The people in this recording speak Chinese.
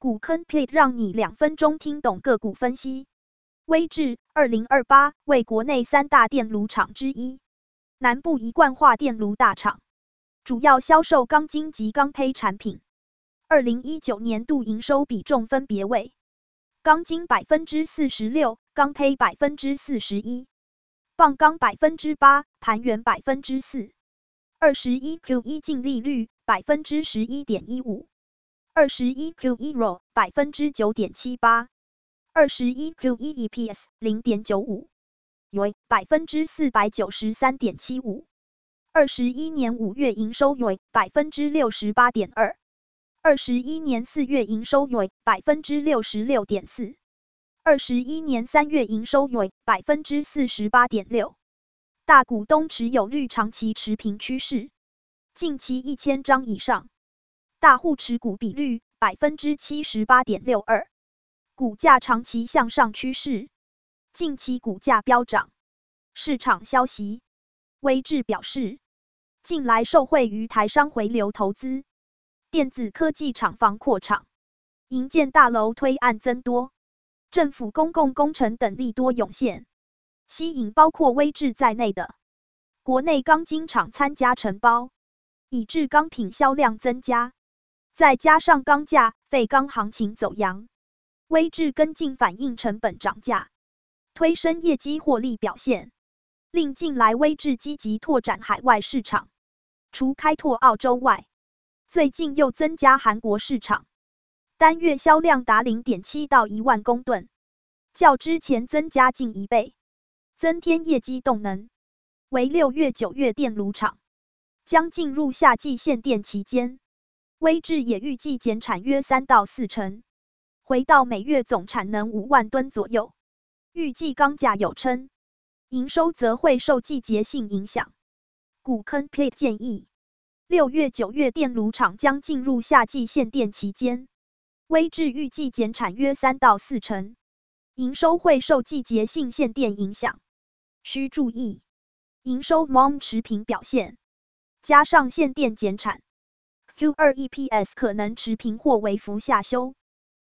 股坑 plate 让你两分钟听懂个股分析。威致二零二八为国内三大电炉厂之一，南部一贯化电炉大厂，主要销售钢筋及钢坯产品。二零一九年度营收比重分别为钢筋百分之四十六，钢坯百分之四十一，棒钢百分之八，盘圆百分之四。二十一 Q 一净利率百分之十一点一五。二十一 Q 一 ROE 百分之九点七八，二十一 Q 一 EPS 零点九五，为百分之四百九十三点七五，二十一年五月营收为百分之六十八点二，二十一年四月营收为百分之六十六点四，二十一年三月营收为百分之四十八点六，大股东持有率长期持平趋势，近期一千张以上。大户持股比率百分之七十八点六二，股价长期向上趋势，近期股价飙涨。市场消息，威致表示，近来受惠于台商回流投资，电子科技厂房扩厂，营建大楼推案增多，政府公共工程等利多涌现，吸引包括威致在内的国内钢筋厂参加承包，以致钢品销量增加。再加上钢价、废钢行情走扬，威致跟进反映成本涨价，推升业绩获利表现，令近来威致积极拓展海外市场，除开拓澳洲外，最近又增加韩国市场，单月销量达零点七到一万公吨，较之前增加近一倍，增添业绩动能。为六月、九月电炉厂。将进入夏季限电期间。威致也预计减产约三到四成，回到每月总产能五万吨左右。预计钢价有撑，营收则会受季节性影响。股坑 plate 建议，六月、九月电炉厂将进入夏季限电期间，威致预计减产约三到四成，营收会受季节性限电影响。需注意，营收 mom 持平表现，加上限电减产。Q2 EPS 可能持平或微幅下修。